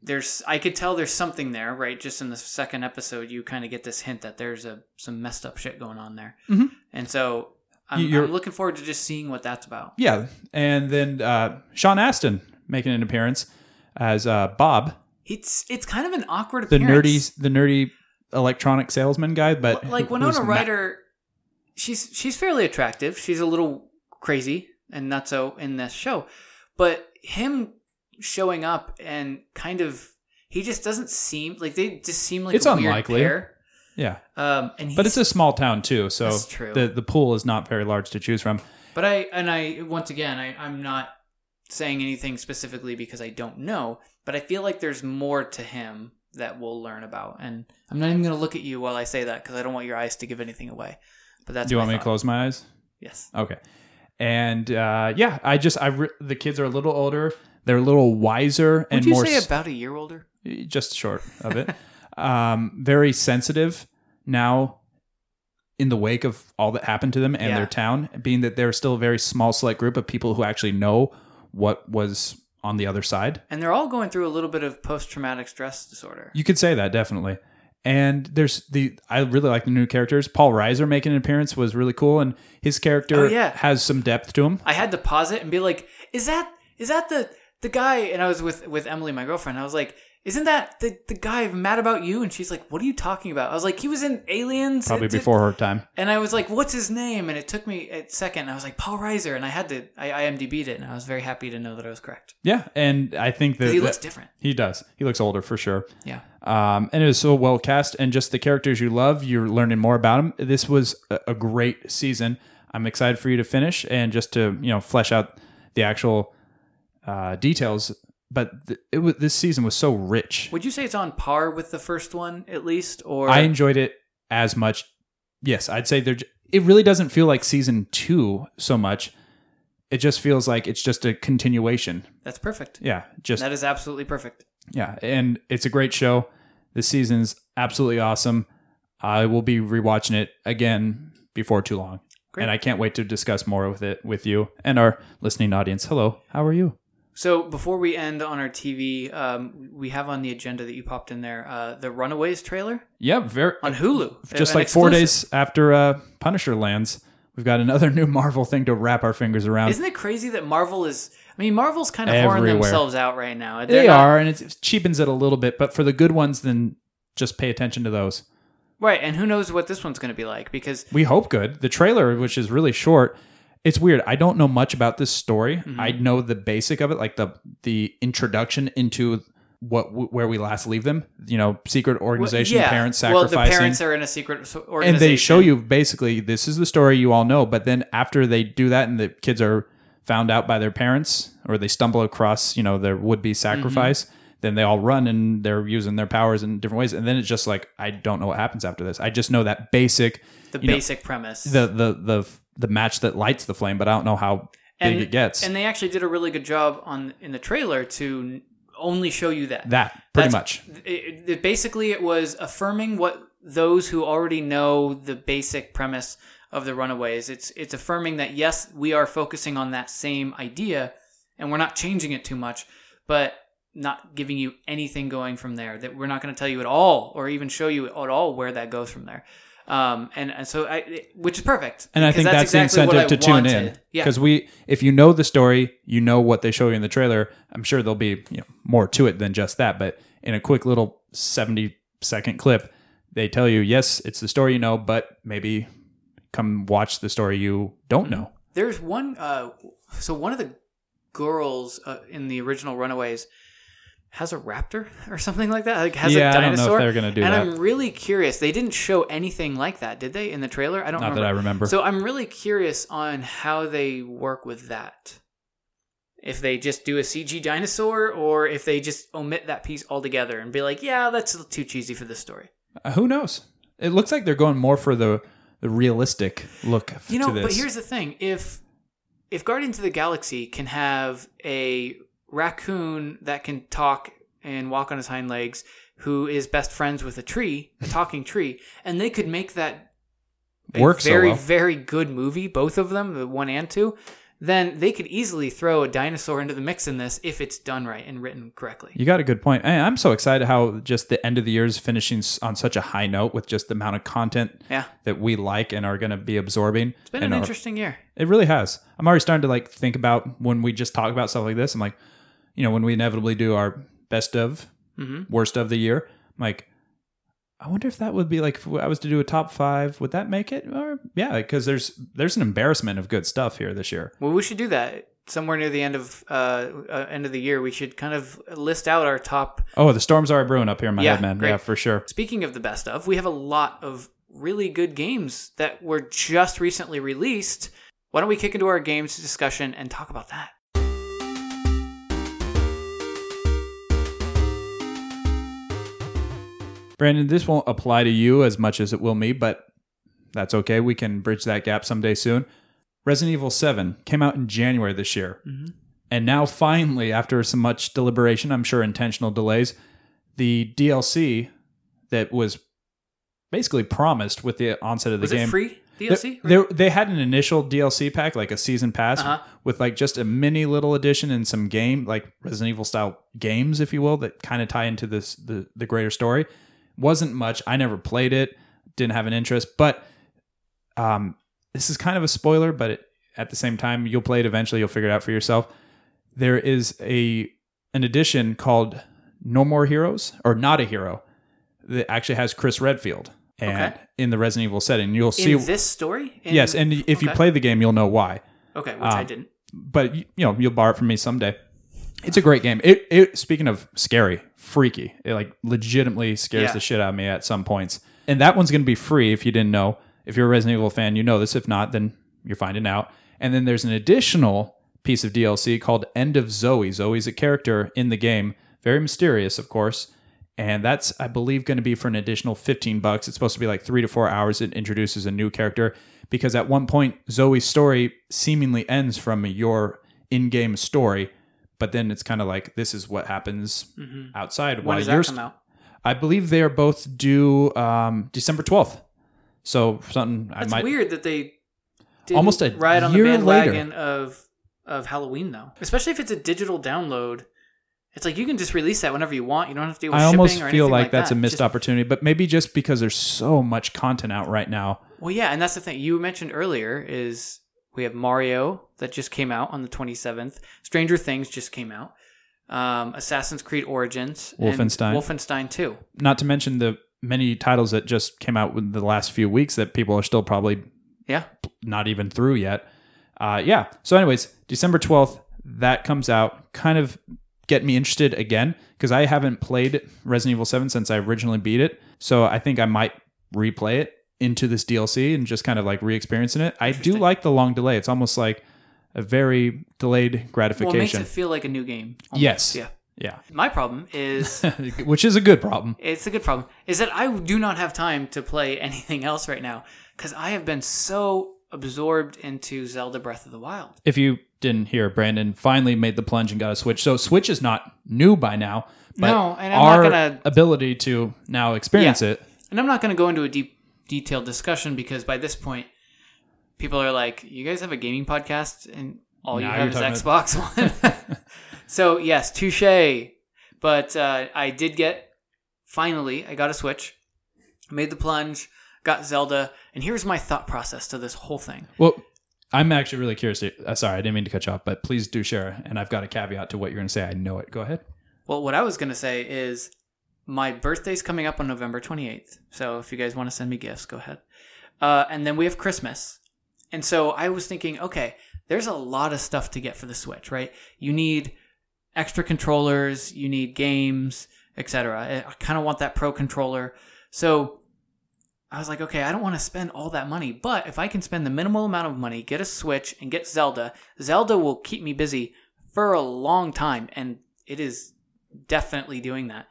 there's I could tell there's something there, right? Just in the second episode, you kind of get this hint that there's a some messed up shit going on there, Mhm. and so I'm, I'm looking forward to just seeing what that's about. Yeah, and then uh, Sean Astin making an appearance as uh, Bob, It's it's kind of an awkward the appearance. nerdy the nerdy electronic salesman guy. But like Winona Ryder, she's she's fairly attractive. She's a little crazy and not so in this show, but him showing up and kind of he just doesn't seem like they just seem like It's a weird unlikely. pair. Yeah, Um, and but it's a small town too, so That's true. the the pool is not very large to choose from. But I and I once again I, I'm not saying anything specifically because I don't know, but I feel like there's more to him that we'll learn about. And I'm not even gonna look at you while I say that because I don't want your eyes to give anything away. But that's Do you want me to close my eyes? Yes. Okay. And uh, yeah, I just I re- the kids are a little older. They're a little wiser and Would you more say s- about a year older? just short of it. um, very sensitive now in the wake of all that happened to them and Yeah. their town, being that they're still a very small, select group of people who actually know what was on the other side. And they're all going through a little bit of post traumatic stress disorder. You could say that definitely. And there's the I really like the new characters. Paul Reiser making an appearance was really cool, and his character Oh, yeah. has some depth to him. I had to pause it and be like, "Is that is that the the guy?" And I was with with Emily, my girlfriend. I was like, "Isn't that the the guy mad about you?" And she's like, "What are you talking about?" I was like, "He was in Aliens." Probably did- before her time. And I was like, "What's his name?" And it took me a second. I was like, "Paul Reiser," and I had to I IMDb'd it, and I was very happy to know that I was correct. Yeah, and I think that he looks that- different. He does. He looks older for sure. Yeah. Um, and it was so well cast, and just the characters you love, you're learning more about them. This was a, a great season. I'm excited for you to finish and just to you know flesh out the actual uh, details. But th- it was this season was so rich. Would you say it's on par with the first one at least, or I enjoyed it as much. Yes, I'd say there. It really doesn't feel like season two so much. It just feels like it's just a continuation. that's perfect. Yeah, just That is absolutely perfect. Yeah, and it's a great show. This season's absolutely awesome. I will be rewatching it again before too long. Great. And I can't wait to discuss more with it with you and our listening audience. Hello, how are you? So before we end on our TV, um, we have on the agenda that you popped in there uh, the Runaways trailer Yeah, very on Hulu. just An like 4 exclusive. days after uh, Punisher lands, we've got another new Marvel thing to wrap our fingers around. Isn't it crazy that Marvel is? I mean, Marvel's kind of whoring themselves out right now. they They're not- are and it cheapens it a little bit, but for the good ones then just pay attention to those. right, and who knows what this one's going to be like because we hope good. The trailer, which is really short, it's weird. I don't know much about this story. Mm-hmm. I know the basic of it, like the the introduction into what where we last leave them. You know, secret organization, yeah, parents well, the parents are in a secret so- and they show you basically this is the story you all know. But then after they do that, and the kids are found out by their parents, or they stumble across you know their would be sacrifice. Then they all run and they're using their powers in different ways, and then it's just like I don't know what happens after this. I just know that basic the you know, basic premise. the the the the match that lights the flame, but I don't know how and, big it gets. And they actually did a really good job on in the trailer to only show you that. That pretty That's- much. It, it- basically, it was affirming what those who already know the basic premise of the Runaways. It's it's affirming that yes, we are focusing on that same idea, and we're not changing it too much, but not giving you anything going from there. That we're not going to tell you at all, or even show you at all where that goes from there. Um, and, and so I, which is perfect. And I think that's, exactly the incentive to I tune in. wanted. Yeah, Because we, if you know the story, you know what they show you in the trailer. I'm sure there'll be you know, more to it than just that. But in a quick little 70 second clip, they tell you, yes, it's the story you know, but maybe come watch the story you don't know. There's one. Uh, so one of the girls uh, in the original Runaways has a raptor or something like that. Like has Yeah, a I don't know if dinosaur. they're gonna do and that. I'm really curious. They didn't show anything like that, did they, in the trailer? I don't know. Not remember. that I remember. So I'm really curious on how they work with that. If they just do a CG dinosaur, or if they just omit that piece altogether and be like, "Yeah, that's too cheesy for this story." Uh, who knows? It looks like they're going more for the, the realistic look You know, but here's the thing: if if Guardians of the Galaxy can have a raccoon that can talk and walk on his hind legs, who is best friends with a tree, a talking tree, and they could make that Work so very well. very good movie, both of them, the one and two, then they could easily throw a dinosaur into the mix in this if it's done right and written correctly. You got a good point. I'm so excited how just the end of the year is finishing on such a high note with just the amount of content Yeah, that we like and are going to be absorbing. it's been an are- uh, interesting year. It really has. I'm already starting to like think about when we just talk about stuff like this. I'm like, you know, when we inevitably do our best of, Mhm. worst of the year. I'm like, I wonder if that would be like if I was to do a top five, would that make it? Or yeah, because there's there's an embarrassment of good stuff here this year. Well, we should do that somewhere near the end of uh, uh end of the year. We should kind of list out our top Oh, the storms are brewing up here in my Yeah, head, man. great. Yeah, for sure. Speaking of the best of, we have a lot of really good games that were just recently released. Why don't we kick into our games discussion and talk about that? Brandon, this won't apply to you as much as it will me, but that's okay. We can bridge that gap someday soon. Resident Evil 7 came out in January this year. And now, finally, after some much deliberation, I'm sure intentional delays, the DLC that was basically promised with the onset of the Was game. free They- DLC? They, they had an initial DLC pack, like a season pass, Uh-huh. with like just a mini little addition and some game, like Resident Evil style games, if you will, that kind of tie into this the the greater story. Wasn't much. I never played it. Didn't have an interest, but um, this is kind of a spoiler. But it, at the same time, you'll play it eventually. You'll figure it out for yourself. There is a an edition called No More Heroes or Not a Hero that actually has Chris Redfield and Okay. in the Resident Evil setting. You'll see In this story? In- Yes, and if you play the game, you'll know why. Okay, which I um, didn't. But you know, you'll borrow it from me someday. It's a great game. It, it speaking of scary, freaky, it like legitimately scares Yeah. the shit out of me at some points. And that one's going to be free if you didn't know. If you're a Resident Evil fan, you know this. If not, then you're finding out. And then there's an additional piece of DLC called End of Zoe. Zoe's a character in the game, very mysterious, of course. And that's, I believe, going to be for an additional 15 bucks. It's supposed to be like three to four hours. It introduces a new character because at one point, Zoe's story seemingly ends from your in game story. But then it's kind of like, this is what happens outside. When while does that come out? I believe they are both due um, December 12th. So something I That's might. weird that they Almost a ride on the bandwagon of of Halloween though. Especially if it's a digital download. It's like you can just release that whenever you want. You don't have to deal with I shipping almost or feel like like that's that. a missed Just- opportunity, but maybe just because there's so much content out right now. Well, yeah, and that's the thing you mentioned earlier is we have Mario that just came out on the 27th. Stranger Things just came out. Um, Assassin's Creed Origins. and Wolfenstein. Wolfenstein 2. Not to mention the many titles that just came out within the last few weeks that people are still probably Yeah. not even through yet. Uh, yeah. So, anyways, December 12th, that comes out. Kind of get me interested again because I haven't played Resident Evil 7 since I originally beat it. So, I think I might replay it into this DLC and just kind of like re experiencing it. I do like the long delay. It's almost like a very delayed Well, it makes gratification. it feel like a new game. almost. yes. Yeah. Yeah. My problem is Which is a good problem. it's a good problem is that I do not have time to play anything else right now because I have been so absorbed into Zelda Breath of the Wild. If you didn't hear, Brandon finally made the plunge and got a Switch. So Switch is not new by now. But No, and I'm our not gonna- ability to now experience Yeah. it. And I'm not going to go into a deep, detailed discussion because by this point, people are like, "You guys have a gaming podcast, and all you have is Xbox One." so yes, touche. But uh, I did get finally. I got a Switch, made the plunge, got Zelda, and here's my thought process to this whole thing. Well, I'm actually really curious. To, uh, sorry, I didn't mean to cut you off, but please do share. And I've got a caveat to what you're going to say. I know it. Go ahead. Well, what I was going to say is my birthday's coming up on November 28th. So if you guys want to send me gifts, go ahead. Uh, and then we have Christmas. And so I was thinking, okay, there's a lot of stuff to get for the Switch, right? You need extra controllers, you need games, etc. I, kind of want that pro controller. So I was like, okay, I don't want to spend all that money, but if I can spend the minimal amount of money, get a Switch, and get Zelda, Zelda will keep me busy for a long time, and it is definitely doing that.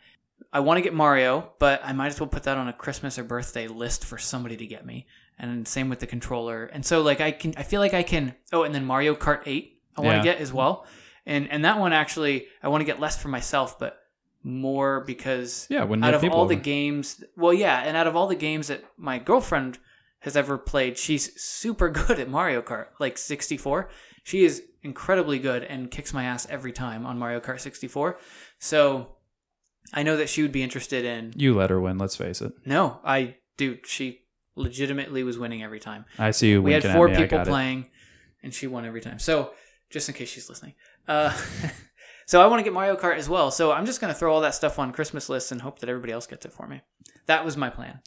I want to get Mario, but I might as well put that on a Christmas or birthday list for somebody to get me. And same with the controller. And so like I can I feel like I can Oh, and then Mario Kart 8 I want Yeah. to get as well. And and that one actually I want to get less for myself, but more because Yeah, when out of all the games well yeah, and out of all the games that my girlfriend has ever played, she's super good at Mario Kart, like 64. She is incredibly good and kicks my ass every time on Mario Kart 64. So I know that she would be interested in. You let her win. Let's face it. No, I do. She legitimately was winning every time. I see you. We had four me. People got it. playing, and she won every time. So just in case she's listening, uh, so I want to get Mario Kart as well. So I'm just gonna throw all that stuff on Christmas lists and hope that everybody else gets it for me. That was my plan.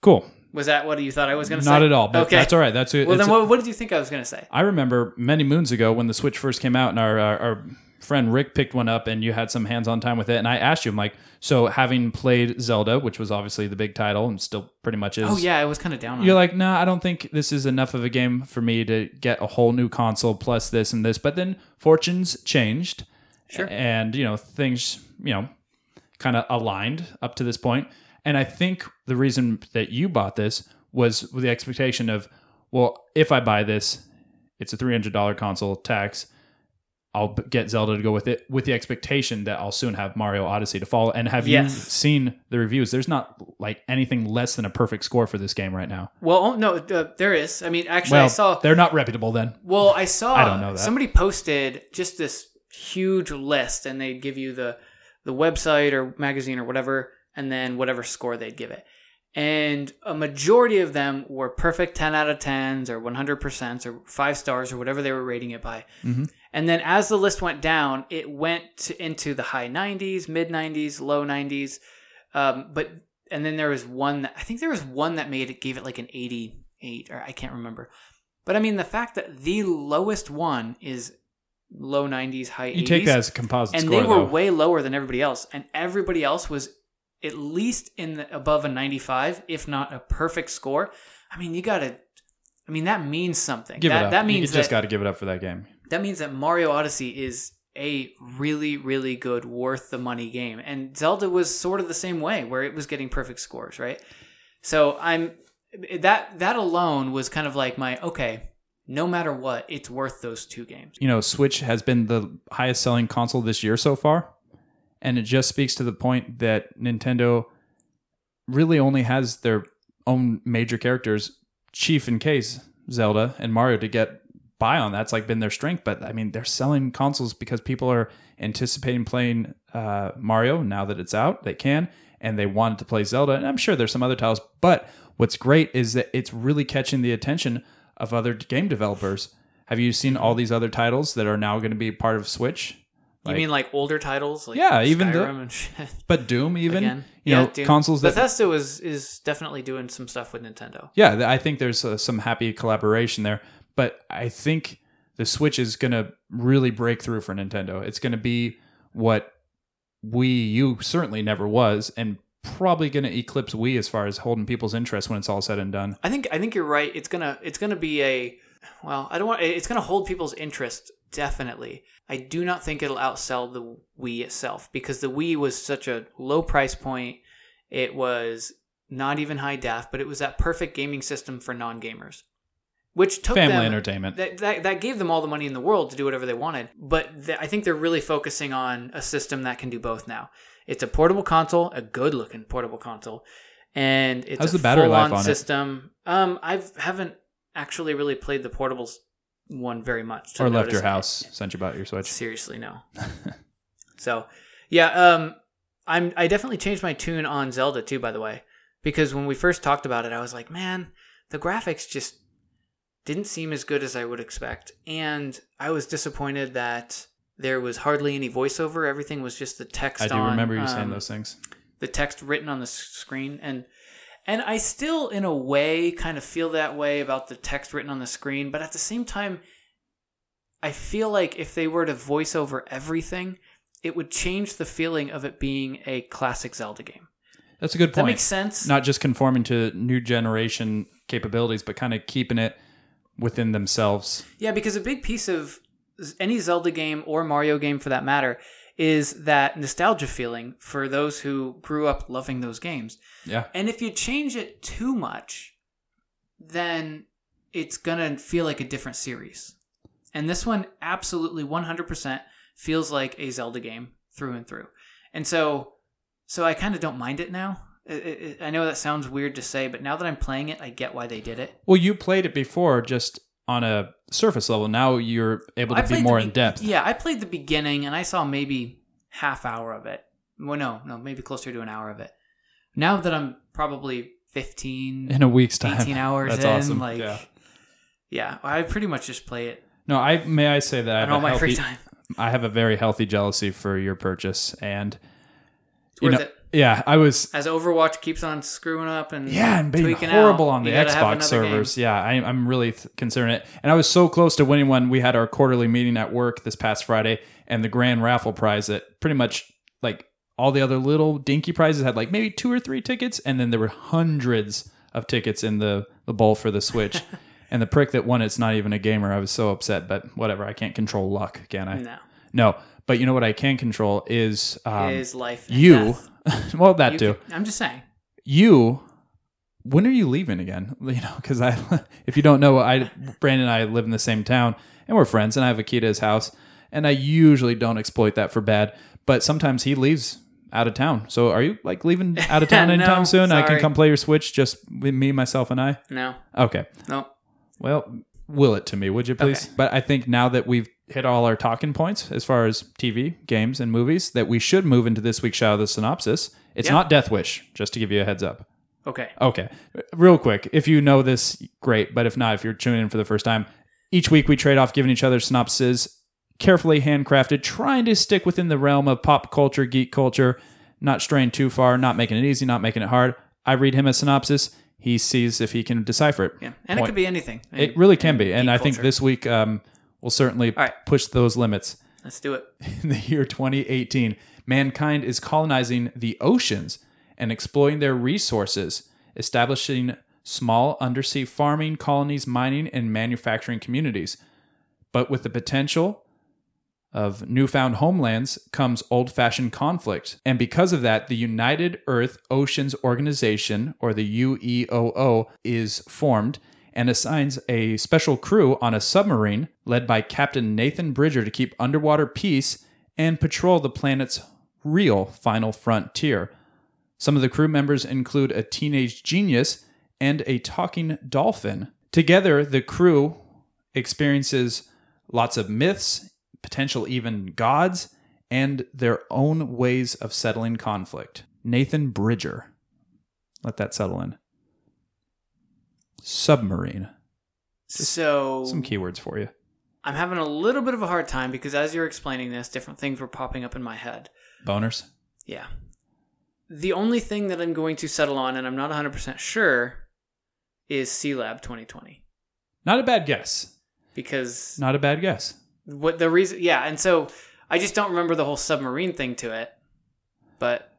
Cool. Was that what you thought I was gonna say? Not at all. But okay. that's all right. That's it. Well, then what, what did you think I was gonna say? I remember many moons ago when the Switch first came out, and our, our our friend Rick picked one up, and you had some hands-on time with it. And I asked you, I'm like, so having played Zelda, which was obviously the big title, and still pretty much is. Oh yeah, I was kind of down on You're it. like, no, I don't think this is enough of a game for me to get a whole new console plus this and this. But then fortunes changed. Sure. And, you know, things, you know, kind of aligned up to this point. And I think the reason that you bought this was with the expectation of, well, if I buy this, it's a $300 console tax. I'll get Zelda to go with it with the expectation that I'll soon have Mario Odyssey to follow. And have you seen the reviews? There's not like anything less than a perfect score for this game right now. Well, oh, no, uh, there is. I mean, actually, Well, I saw. they're not reputable then. Well, I saw. I don't know that. Somebody posted just this huge list, and they'd give you the the website or magazine or whatever, and then whatever score they'd give it. And a majority of them were perfect 10 out of 10s or 100% or five stars or whatever they were rating it by. Mhm. And then as the list went down, it went to, into the high 90s, mid 90s, low 90s. Um, but and then there was one that I think there was one that made it gave it like an 88 or I can't remember. But I mean the fact that the lowest one is low 90s, high 80s You take that as a composite and score, they were though. way lower than everybody else and everybody else was at least in the above a 95 if not a perfect score i mean you gotta i mean that means something give that, it up. that means you just got to give it up for that game. That means that mario odyssey is a really really good worth the money game. And zelda was sort of the same way where it was getting perfect scores right? So i'm that that alone was kind of like my okay no matter what it's worth those two games. You know, Switch has been the highest selling console this year so far, and it just speaks to the point that Nintendo really only has their own major characters, Chief and Case, Zelda and Mario, to get by on. That's like been their strength. But I mean, they're selling consoles because people are anticipating playing uh, Mario now that it's out. They can, and they wanted to play Zelda. And I'm sure there's some other titles. But what's great is that it's really catching the attention of other game developers. Have you seen all these other titles that are now going to be part of Switch? you mean like older titles like Yeah, even the- But Doom, even again. you know, Doom. consoles that Bethesda was is definitely doing some stuff with Nintendo. yeah, I think there's uh, some happy collaboration there. But I think the Switch is going to really break through for Nintendo. It's going to be what Wii U certainly never was, and probably going to eclipse Wii as far as holding people's interest when it's all said and done. I think I think you're right. It's gonna it's gonna be a well, I don't want it's gonna hold people's interest definitely. I do not think it'll outsell the Wii itself because the Wii was such a low price point. It was not even high def, but it was that perfect gaming system for non gamers. Which took Family them, entertainment. That, that that gave them all the money in the world to do whatever they wanted. But th- I think they're really focusing on a system that can do both now. It's a portable console, a good looking portable console, and it's How's a the battery life on it? system. Um, I haven't actually really played the portables one very much. or left your house, sent you about your Switch. Seriously, no. so, yeah, um, I'm I definitely changed my tune on Zelda too. By the way, because when we first talked about it, I was like, man, the graphics just didn't seem as good as I would expect, and I was disappointed that there was hardly any voiceover. Everything was just the text. I do on, remember you saying um, those things. the text written on the screen and and I still in a way kind of feel that way about the text written on the screen but at the same time I feel like if they were to voice over everything it would change the feeling of it being a classic Zelda game. That's a good point. that makes sense? Not just conforming to new generation capabilities, but kind of keeping it within themselves. Yeah, because a big piece of any Zelda game or Mario game for that matter is that nostalgia feeling for those who grew up loving those games. Yeah. And if you change it too much, then it's going to feel like a different series. And this one absolutely 100% feels like a Zelda game through and through. And so so I kind of don't mind it now. I- I I know that sounds weird to say, but now that I'm playing it, I get why they did it. Well, you played it before just on a surface level. Now you're able to I be more the in depth. Yeah, I played the beginning and I saw maybe half hour of it. Well, no, no, maybe closer to an hour of it. Now that I'm probably 15, In a week's time. 18 hours That's in, awesome. like, yeah. yeah. I pretty much just play it No, I may I say that I have, all a my free time. I have a very healthy jealousy for your purchase, and you know, it. Yeah, I was As Overwatch keeps on screwing up and Yeah, and being tweaking horrible out, on the you gotta have Xbox another game. servers. Yeah, I, I'm really th- concerned. It, and I was so close to winning one. We had our quarterly meeting at work this past Friday, and the grand raffle prize that pretty much like all the other little dinky prizes had like maybe two or three tickets, and then there were hundreds of tickets in the the bowl for the Switch. and the prick that won it's not even a gamer. I was so upset, but whatever. I can't control luck, can I? No, No. But you know what I can control is um, his life. you. well, that You too can- I'm just saying. you when are you leaving again you know because i if you don't know i brandon and i live in the same town and we're friends and i have a key to his house and i usually don't exploit that for bad but sometimes he leaves out of town so are you like leaving out of town No, anytime soon i can sorry. come play your switch just with me myself and i No, okay no. well will it to me would you please Okay. but i think now that we've hit all our talking points as far as tv games and movies that we should move into this week's shout of the synopsis it's Yeah. not death wish just to give you a heads up Okay. Okay. Real quick, if you know this, great. But if not, if you're tuning in for the first time, each week we trade off giving each other synopses, carefully handcrafted, trying to stick within the realm of pop culture, geek culture, not straying too far, not making it easy, not making it hard. I read him a synopsis. He sees if he can decipher it. Yeah, and it could be anything. It really can be. And I think culture. this week um, will certainly right. push those limits. Let's do it. In the year 2018, mankind is colonizing the oceans and exploiting their resources, establishing small undersea farming colonies, mining, and manufacturing communities. But with the potential of newfound homelands comes old fashioned conflict. And because of that, the United Earth Oceans Organization, or the UEOO, is formed and assigns a special crew on a submarine led by Captain Nathan Bridger to keep underwater peace and patrol the planet's real final frontier. Some of the crew members include a teenage genius and a talking dolphin. Together, the crew experiences lots of myths, potential even gods, and their own ways of settling conflict. Nathan Bridger. Let that settle in. Submarine. So Some keywords for you. I'm having a little bit of a hard time because as you're explaining this, different things were popping up in my head. Boners. Yeah. The only thing that I'm going to settle on, and I'm not 100% sure, is Sealab 2020. Not a bad guess. Because Not a bad guess. what the reason, yeah, and so I just don't remember the whole submarine thing to it. But,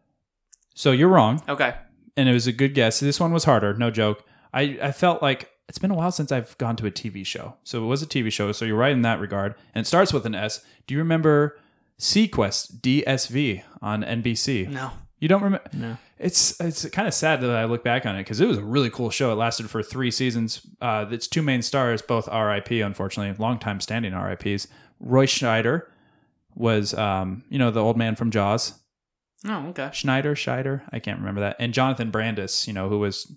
So you're wrong. okay. and it was a good guess. This one was harder, no joke. I, I felt like it's been a while since I've gone to a TV show. So it was a TV show, so you're right in that regard. And it starts with an S. Do you remember seaQuest DSV on NBC? No. You don't remember? No. It's it's kind of sad that I look back on it because it was a really cool show. It lasted for three seasons. Uh, its two main stars, both R.I.P. Unfortunately, long time standing R.I.P.s. Roy Schneider was, um, you know, the old man from Jaws. Oh, okay. Schneider, Scheider, I can't remember that. And Jonathan Brandis, you know, who was,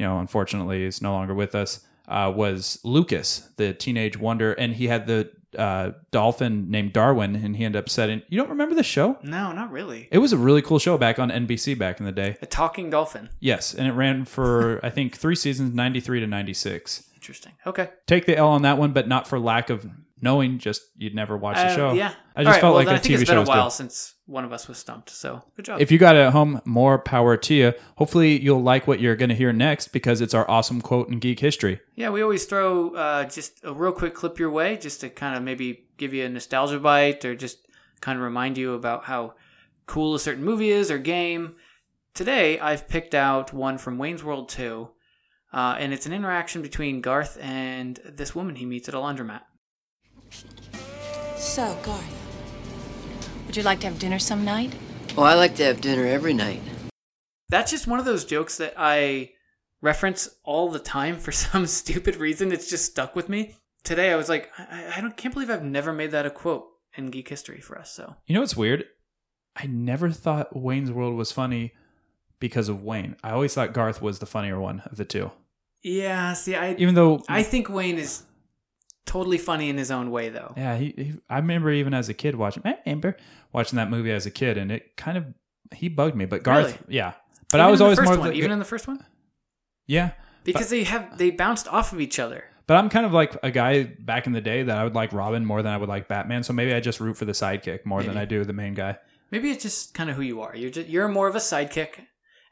you know, unfortunately is no longer with us, uh, was Lucas, the teenage wonder, and he had the uh, dolphin named Darwin, and he ended up setting. You don't remember the show? No, not really. It was a really cool show back on NBC back in the day. A talking dolphin. Yes, and it ran for I think three seasons, ninety three to ninety six. Interesting. Okay. Take the L on that one, but not for lack of knowing. Just you'd never watch the Uh, show. Yeah. I just right, felt well, like a TV it's been show a while good. since one of us was stumped. So good job. If you got it at home, more power to you. Hopefully, you'll like what you're going to hear next because it's our awesome quote in geek history. yeah, we always throw uh, just a real quick clip your way, just to kind of maybe give you a nostalgia bite or just kind of remind you about how cool a certain movie is or game. Today, I've picked out one from Wayne's World 2, uh, and it's an interaction between Garth and this woman he meets at a laundromat. So, Garth, would you like to have dinner some night? Oh, I like to have dinner every night. That's just one of those jokes that I reference all the time for some stupid reason. It's just stuck with me. Today, I was like, I, I don't can't believe I've never made that a quote in geek history for us. So You know what's weird? I never thought Wayne's World was funny because of Wayne. I always thought Garth was the funnier one of the two. yeah, see, I Even though, I think Wayne is totally funny in his own way, though. yeah, he, he, I remember even as a kid watching. I remember watching that movie as a kid, and it kind of he bugged me. But Garth, Really? yeah. But Even I was always more one, the, even in the first one, yeah. because they have they bounced off of each other. But I'm kind of like a guy back in the day that I would like Robin more than I would like Batman. So maybe I just root for the sidekick more than I do the main guy. Maybe it's just kind of who you are. You're just, you're more of a sidekick,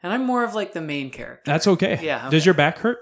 and I'm more of like the main character That's okay. Yeah, Does your back hurt?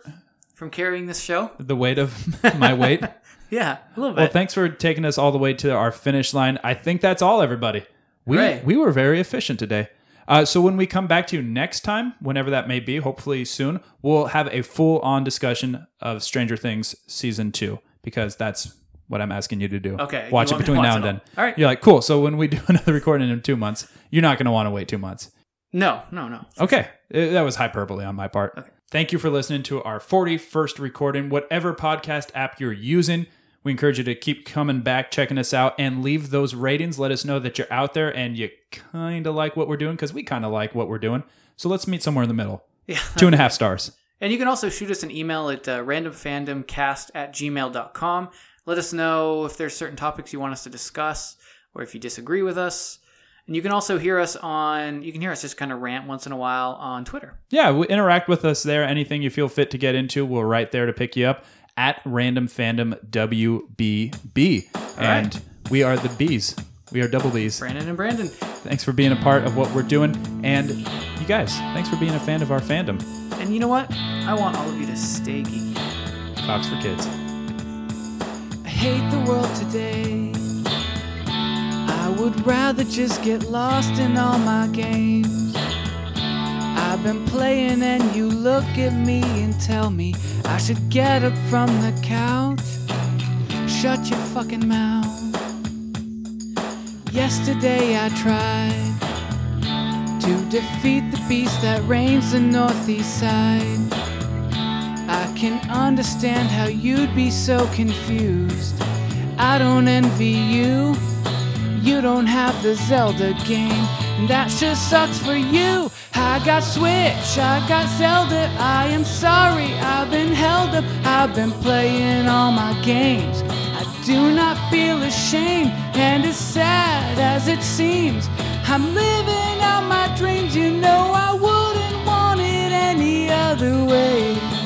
from carrying this show. The weight of my weight? Yeah, a little bit. Well, thanks for taking us all the way to our finish line. I think that's all, everybody. We Great. we were very efficient today. Uh, so when we come back to you next time, whenever that may be, hopefully soon, we'll have a full on discussion of Stranger Things season two because that's what I'm asking you to do. Okay, watch it want me to between watch now and then. All right. You're like, cool. So when we do another recording in two months, you're not going to want to wait two months. no, no, no. Okay. Uh, That was hyperbole on my part. Okay. Thank you for listening to our 41st recording. Whatever podcast app you're using, we encourage you to keep coming back, checking us out, and leave those ratings. Let us know that you're out there and you kind of like what we're doing because we kind of like what we're doing. So let's meet somewhere in the middle. Yeah. Two and a half stars. And you can also shoot us an email at uh, randomfandomcast at gmail.com. Let us know if there's certain topics you want us to discuss or if you disagree with us. And you can also hear us on, you can hear us just kind of rant once in a while on Twitter. Yeah, we interact with us there. Anything you feel fit to get into, we're right there to pick you up at Random Fandom WBB. And we are the Bs. We are double Bs. Brandon and Brandon. Thanks for being a part of what we're doing. And you guys, thanks for being a fan of our fandom. And you know what? I want all of you to stay geeky. Cox for Kids. I hate the world today. I would rather just get lost in all my games. I've been playing, and you look at me and tell me I should get up from the couch. Shut your fucking mouth. Yesterday I tried to defeat the beast that reigns the northeast side. I can understand how you'd be so confused. I don't envy you. You don't have the Zelda game, and that sure sucks for you. I got Switch, I got Zelda. I am sorry, I've been held up. I've been playing all my games. I do not feel ashamed, and as sad as it seems, I'm living out my dreams. You know I wouldn't want it any other way.